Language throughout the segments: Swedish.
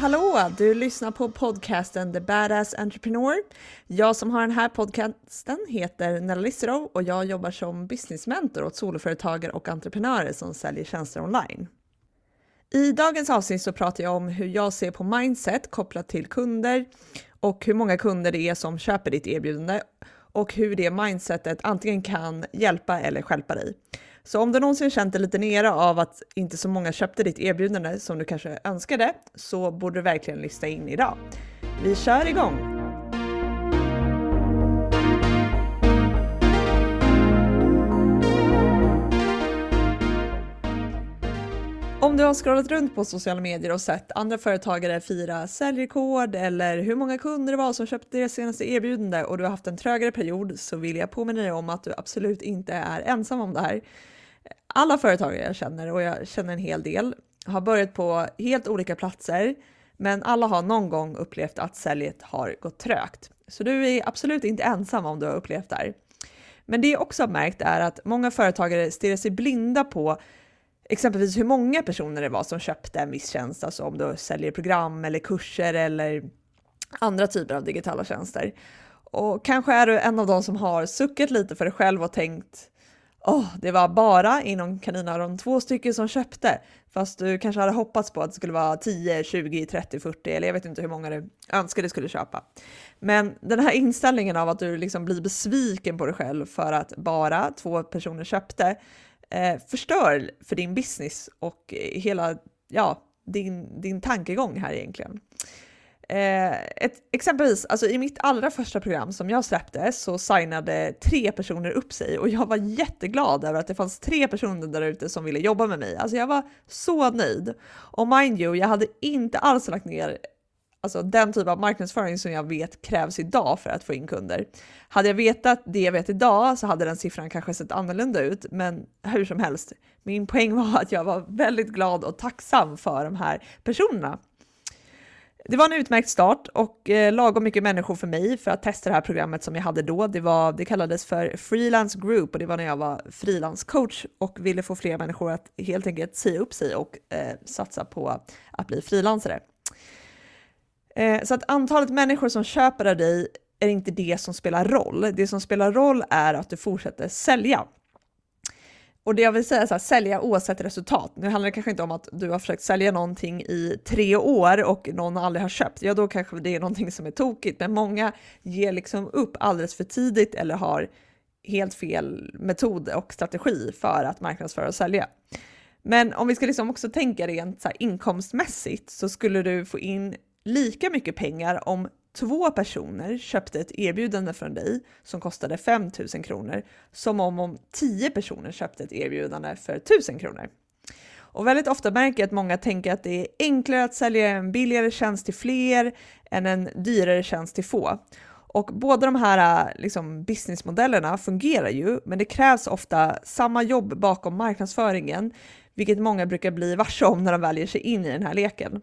Hallå! Du lyssnar på podcasten The Badass Entrepreneur. Jag som har den här podcasten heter Nella Listerov och jag jobbar som businessmentor åt soloföretagare och entreprenörer som säljer tjänster online. I dagens avsnitt så pratar jag om hur jag ser på mindset kopplat till kunder och hur många kunder det är som köper ditt erbjudande och hur det mindsetet antingen kan hjälpa eller stjälpa dig. Så om du någonsin känt dig lite nere av att inte så många köpte ditt erbjudande som du kanske önskade så borde du verkligen lyssna in idag. Vi kör igång! Om du har scrollat runt på sociala medier och sett andra företagare fira säljrekord eller hur många kunder det var som köpte deras senaste erbjudande och du har haft en trögare period så vill jag påminna dig om att du absolut inte är ensam om det här. Alla företagare jag känner, och jag känner en hel del, har börjat på helt olika platser, men alla har någon gång upplevt att säljet har gått trögt. Så du är absolut inte ensam om du har upplevt det här. Men det jag också har märkt är att många företagare stirrar sig blinda på exempelvis hur många personer det var som köpte en viss tjänst, alltså om du säljer program eller kurser eller andra typer av digitala tjänster. Och kanske är du en av de som har suckat lite för dig själv och tänkt oh, det var bara inom kaninöron två stycken som köpte, fast du kanske hade hoppats på att det skulle vara 10, 20, 30, 40 eller jag vet inte hur många du önskade skulle köpa. Men den här inställningen av att du liksom blir besviken på dig själv för att bara två personer köpte eh, förstör för din business och hela ja, din, din tankegång här egentligen. Eh, ett, exempelvis, alltså i mitt allra första program som jag släppte så signade tre personer upp sig och jag var jätteglad över att det fanns tre personer där ute som ville jobba med mig. Alltså jag var så nöjd. Och mind you, jag hade inte alls lagt ner alltså den typ av marknadsföring som jag vet krävs idag för att få in kunder. Hade jag vetat det jag vet idag så hade den siffran kanske sett annorlunda ut, men hur som helst, min poäng var att jag var väldigt glad och tacksam för de här personerna. Det var en utmärkt start och eh, lagom mycket människor för mig för att testa det här programmet som jag hade då. Det, var, det kallades för Freelance Group och det var när jag var frilanscoach och ville få fler människor att helt enkelt säga upp sig och eh, satsa på att bli frilansare. Eh, så att antalet människor som köper av dig är inte det som spelar roll. Det som spelar roll är att du fortsätter sälja. Och det jag vill säga är att sälja oavsett resultat. Nu handlar det kanske inte om att du har försökt sälja någonting i tre år och någon aldrig har köpt. Ja, då kanske det är någonting som är tokigt, men många ger liksom upp alldeles för tidigt eller har helt fel metod och strategi för att marknadsföra och sälja. Men om vi ska liksom också tänka rent så inkomstmässigt så skulle du få in lika mycket pengar om två personer köpte ett erbjudande från dig som kostade 5 000 kronor som om, om tio personer köpte ett erbjudande för 1000 kronor. Och väldigt ofta märker jag att många tänker att det är enklare att sälja en billigare tjänst till fler än en dyrare tjänst till få. Och båda de här liksom, businessmodellerna fungerar ju, men det krävs ofta samma jobb bakom marknadsföringen, vilket många brukar bli varse om när de väljer sig in i den här leken.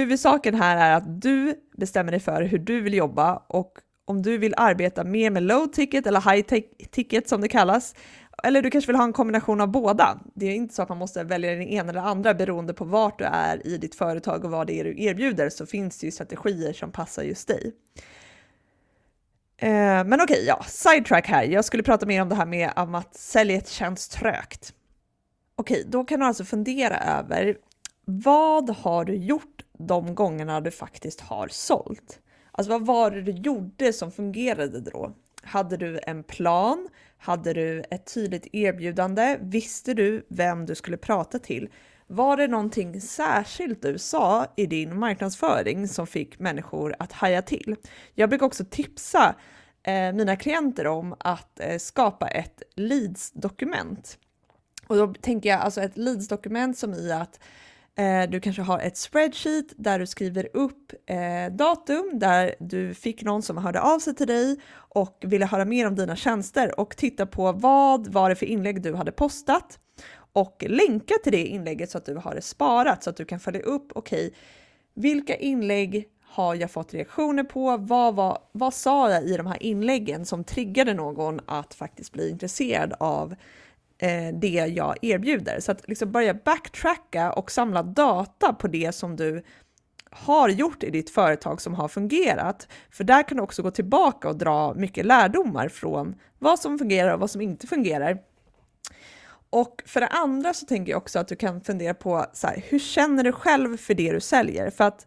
Huvudsaken här är att du bestämmer dig för hur du vill jobba och om du vill arbeta mer med low ticket eller high ticket som det kallas, eller du kanske vill ha en kombination av båda. Det är inte så att man måste välja den ena eller andra beroende på vart du är i ditt företag och vad det är du erbjuder så finns det ju strategier som passar just dig. Eh, men okej, okay, ja, sidetrack här. Jag skulle prata mer om det här med att säljet känns trögt. Okej, okay, då kan du alltså fundera över vad har du gjort de gångerna du faktiskt har sålt? Alltså vad var det du gjorde som fungerade då? Hade du en plan? Hade du ett tydligt erbjudande? Visste du vem du skulle prata till? Var det någonting särskilt du sa i din marknadsföring som fick människor att haja till? Jag brukar också tipsa eh, mina klienter om att eh, skapa ett leads-dokument. Och då tänker jag alltså ett leads-dokument som i att Eh, du kanske har ett spreadsheet där du skriver upp eh, datum där du fick någon som hörde av sig till dig och ville höra mer om dina tjänster och titta på vad var det för inlägg du hade postat och länka till det inlägget så att du har det sparat så att du kan följa upp. Okej, okay, vilka inlägg har jag fått reaktioner på? Vad, vad, vad sa jag i de här inläggen som triggade någon att faktiskt bli intresserad av Eh, det jag erbjuder. Så att liksom börja backtracka och samla data på det som du har gjort i ditt företag som har fungerat. För där kan du också gå tillbaka och dra mycket lärdomar från vad som fungerar och vad som inte fungerar. Och för det andra så tänker jag också att du kan fundera på så här, hur känner du själv för det du säljer? För att,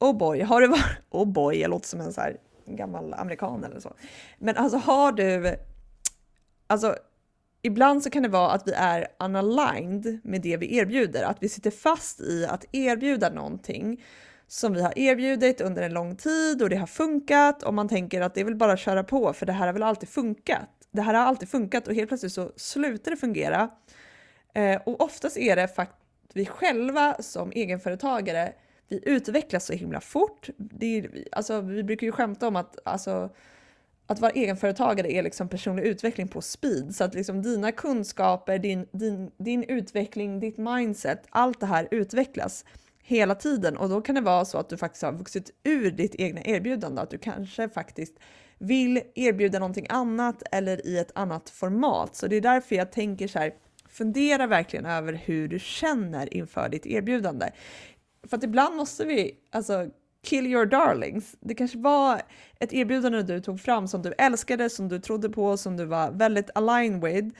oh boy, har du varit, oh boy, jag låter som en så här gammal amerikan eller så. Men alltså har du, alltså ibland så kan det vara att vi är unaligned med det vi erbjuder, att vi sitter fast i att erbjuda någonting som vi har erbjudit under en lång tid och det har funkat och man tänker att det är väl bara att köra på för det här har väl alltid funkat. Det här har alltid funkat och helt plötsligt så slutar det fungera. Eh, och oftast är det faktiskt vi själva som egenföretagare, vi utvecklas så himla fort. Det är, alltså, vi brukar ju skämta om att alltså, att vara egenföretagare är liksom personlig utveckling på speed. Så att liksom dina kunskaper, din, din, din utveckling, ditt mindset, allt det här utvecklas hela tiden och då kan det vara så att du faktiskt har vuxit ur ditt egna erbjudande, att du kanske faktiskt vill erbjuda någonting annat eller i ett annat format. Så det är därför jag tänker så här, fundera verkligen över hur du känner inför ditt erbjudande. För att ibland måste vi, alltså kill your darlings. Det kanske var ett erbjudande du tog fram som du älskade, som du trodde på, som du var väldigt aligned with.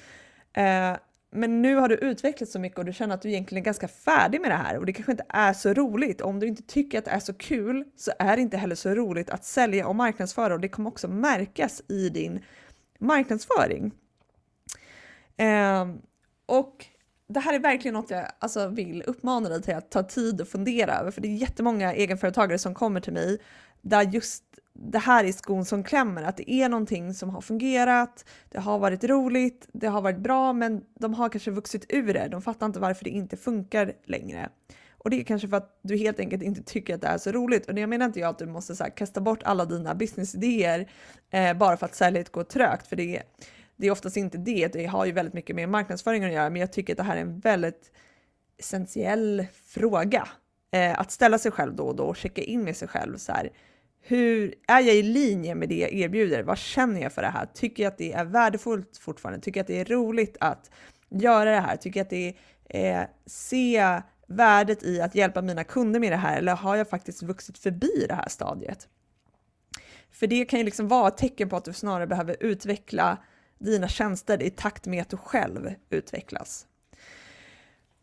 Eh, men nu har du utvecklats så mycket och du känner att du egentligen är ganska färdig med det här och det kanske inte är så roligt. Om du inte tycker att det är så kul så är det inte heller så roligt att sälja och marknadsföra och det kommer också märkas i din marknadsföring. Eh, och det här är verkligen något jag alltså, vill uppmana dig till att ta tid och fundera över, för det är jättemånga egenföretagare som kommer till mig där just det här är skon som klämmer, att det är någonting som har fungerat, det har varit roligt, det har varit bra, men de har kanske vuxit ur det. De fattar inte varför det inte funkar längre. Och det är kanske för att du helt enkelt inte tycker att det är så roligt. Och jag menar inte jag att du måste så här, kasta bort alla dina businessidéer eh, bara för att säljet går trögt, för det är, det är oftast inte det. Det har ju väldigt mycket med marknadsföring att göra, men jag tycker att det här är en väldigt essentiell fråga. Eh, att ställa sig själv då och då och checka in med sig själv. Så här, hur är jag i linje med det jag erbjuder? Vad känner jag för det här? Tycker jag att det är värdefullt fortfarande? Tycker jag att det är roligt att göra det här? Tycker jag att det är eh, se värdet i att hjälpa mina kunder med det här? Eller har jag faktiskt vuxit förbi det här stadiet? För det kan ju liksom vara ett tecken på att du snarare behöver utveckla dina tjänster i takt med att du själv utvecklas.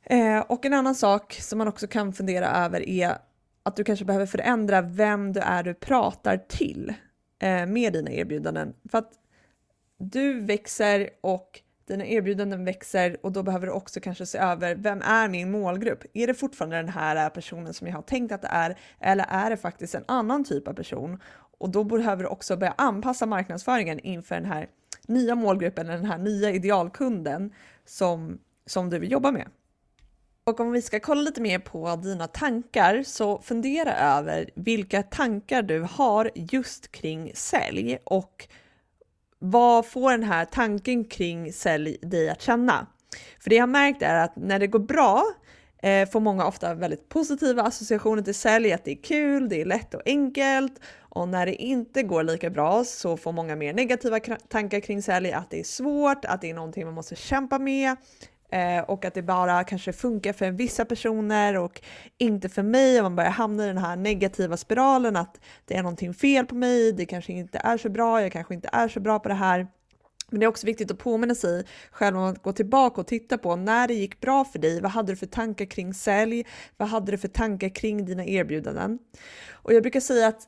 Eh, och en annan sak som man också kan fundera över är att du kanske behöver förändra vem du är du pratar till eh, med dina erbjudanden. För att du växer och dina erbjudanden växer och då behöver du också kanske se över vem är min målgrupp? Är det fortfarande den här eh, personen som jag har tänkt att det är eller är det faktiskt en annan typ av person? Och då behöver du också börja anpassa marknadsföringen inför den här nya målgruppen, den här nya idealkunden som, som du vill jobba med. Och om vi ska kolla lite mer på dina tankar så fundera över vilka tankar du har just kring sälj och vad får den här tanken kring sälj dig att känna? För det jag har märkt är att när det går bra eh, får många ofta väldigt positiva associationer till sälj, att det är kul, det är lätt och enkelt. Och när det inte går lika bra så får många mer negativa tankar kring sälj, att det är svårt, att det är någonting man måste kämpa med, eh, och att det bara kanske funkar för vissa personer och inte för mig. Och man börjar hamna i den här negativa spiralen att det är någonting fel på mig, det kanske inte är så bra, jag kanske inte är så bra på det här. Men det är också viktigt att påminna sig själv om att gå tillbaka och titta på när det gick bra för dig. Vad hade du för tankar kring sälj? Vad hade du för tankar kring dina erbjudanden? Och jag brukar säga att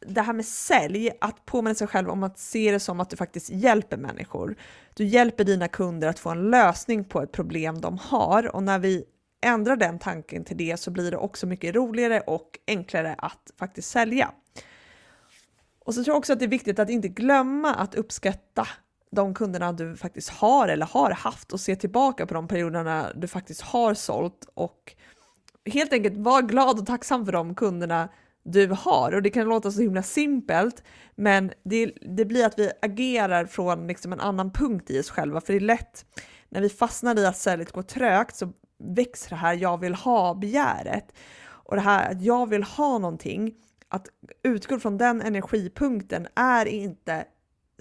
det här med sälj, att påminna sig själv om att se det som att du faktiskt hjälper människor. Du hjälper dina kunder att få en lösning på ett problem de har och när vi ändrar den tanken till det så blir det också mycket roligare och enklare att faktiskt sälja. Och så tror jag också att det är viktigt att inte glömma att uppskatta de kunderna du faktiskt har eller har haft och se tillbaka på de perioderna du faktiskt har sålt och helt enkelt vara glad och tacksam för de kunderna du har. Och det kan låta så himla simpelt, men det, det blir att vi agerar från liksom en annan punkt i oss själva, för det är lätt när vi fastnar i att säljet går trögt så växer det här jag vill ha-begäret. Och det här att jag vill ha någonting, att utgå från den energipunkten är inte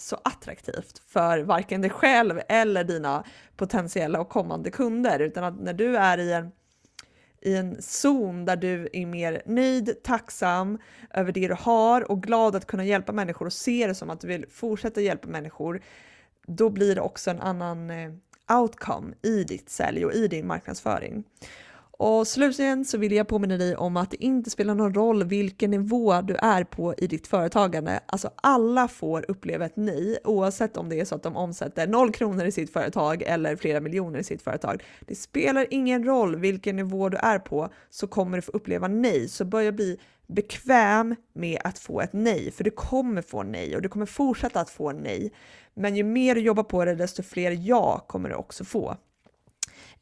så attraktivt för varken dig själv eller dina potentiella och kommande kunder, utan att när du är i en i en zon där du är mer nöjd, tacksam över det du har och glad att kunna hjälpa människor och ser det som att du vill fortsätta hjälpa människor, då blir det också en annan eh, outcome i ditt sälj och i din marknadsföring. Och slutligen så vill jag påminna dig om att det inte spelar någon roll vilken nivå du är på i ditt företagande. Alltså alla får uppleva ett nej oavsett om det är så att de omsätter noll kronor i sitt företag eller flera miljoner i sitt företag. Det spelar ingen roll vilken nivå du är på så kommer du få uppleva nej. Så börja bli bekväm med att få ett nej, för du kommer få nej och du kommer fortsätta att få nej. Men ju mer du jobbar på det, desto fler ja kommer du också få.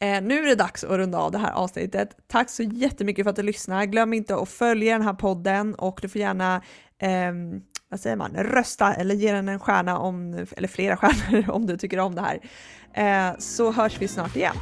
Eh, nu är det dags att runda av det här avsnittet. Tack så jättemycket för att du lyssnar. Glöm inte att följa den här podden och du får gärna eh, vad säger man, rösta eller ge den en stjärna om, eller flera stjärnor om du tycker om det här. Eh, så hörs vi snart igen.